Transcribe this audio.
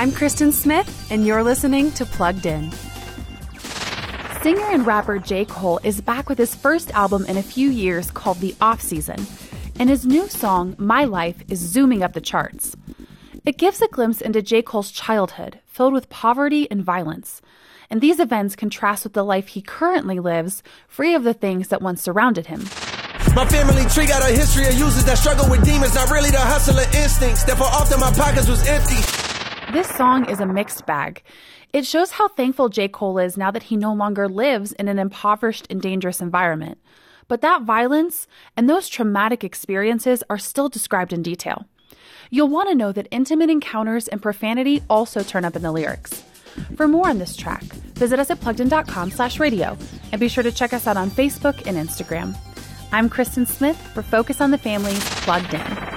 I'm Kristen Smith, and you're listening to Plugged In. Singer and rapper J. Cole is back with his first album in a few years called The Off Season, and his new song, My Life, is zooming up the charts. It gives a glimpse into J. Cole's childhood, filled with poverty and violence. And these events contrast with the life he currently lives, free of the things that once surrounded him. My family tree got a history of users that struggle with demons, not really the hustler instincts. Therefore, often my pockets was empty. This song is a mixed bag. It shows how thankful J. Cole is now that he no longer lives in an impoverished and dangerous environment. But that violence and those traumatic experiences are still described in detail. You'll want to know that intimate encounters and profanity also turn up in the lyrics. For more on this track, visit us at pluggedin.com slash radio and be sure to check us out on Facebook and Instagram. I'm Kristen Smith for Focus on the Family's Plugged In.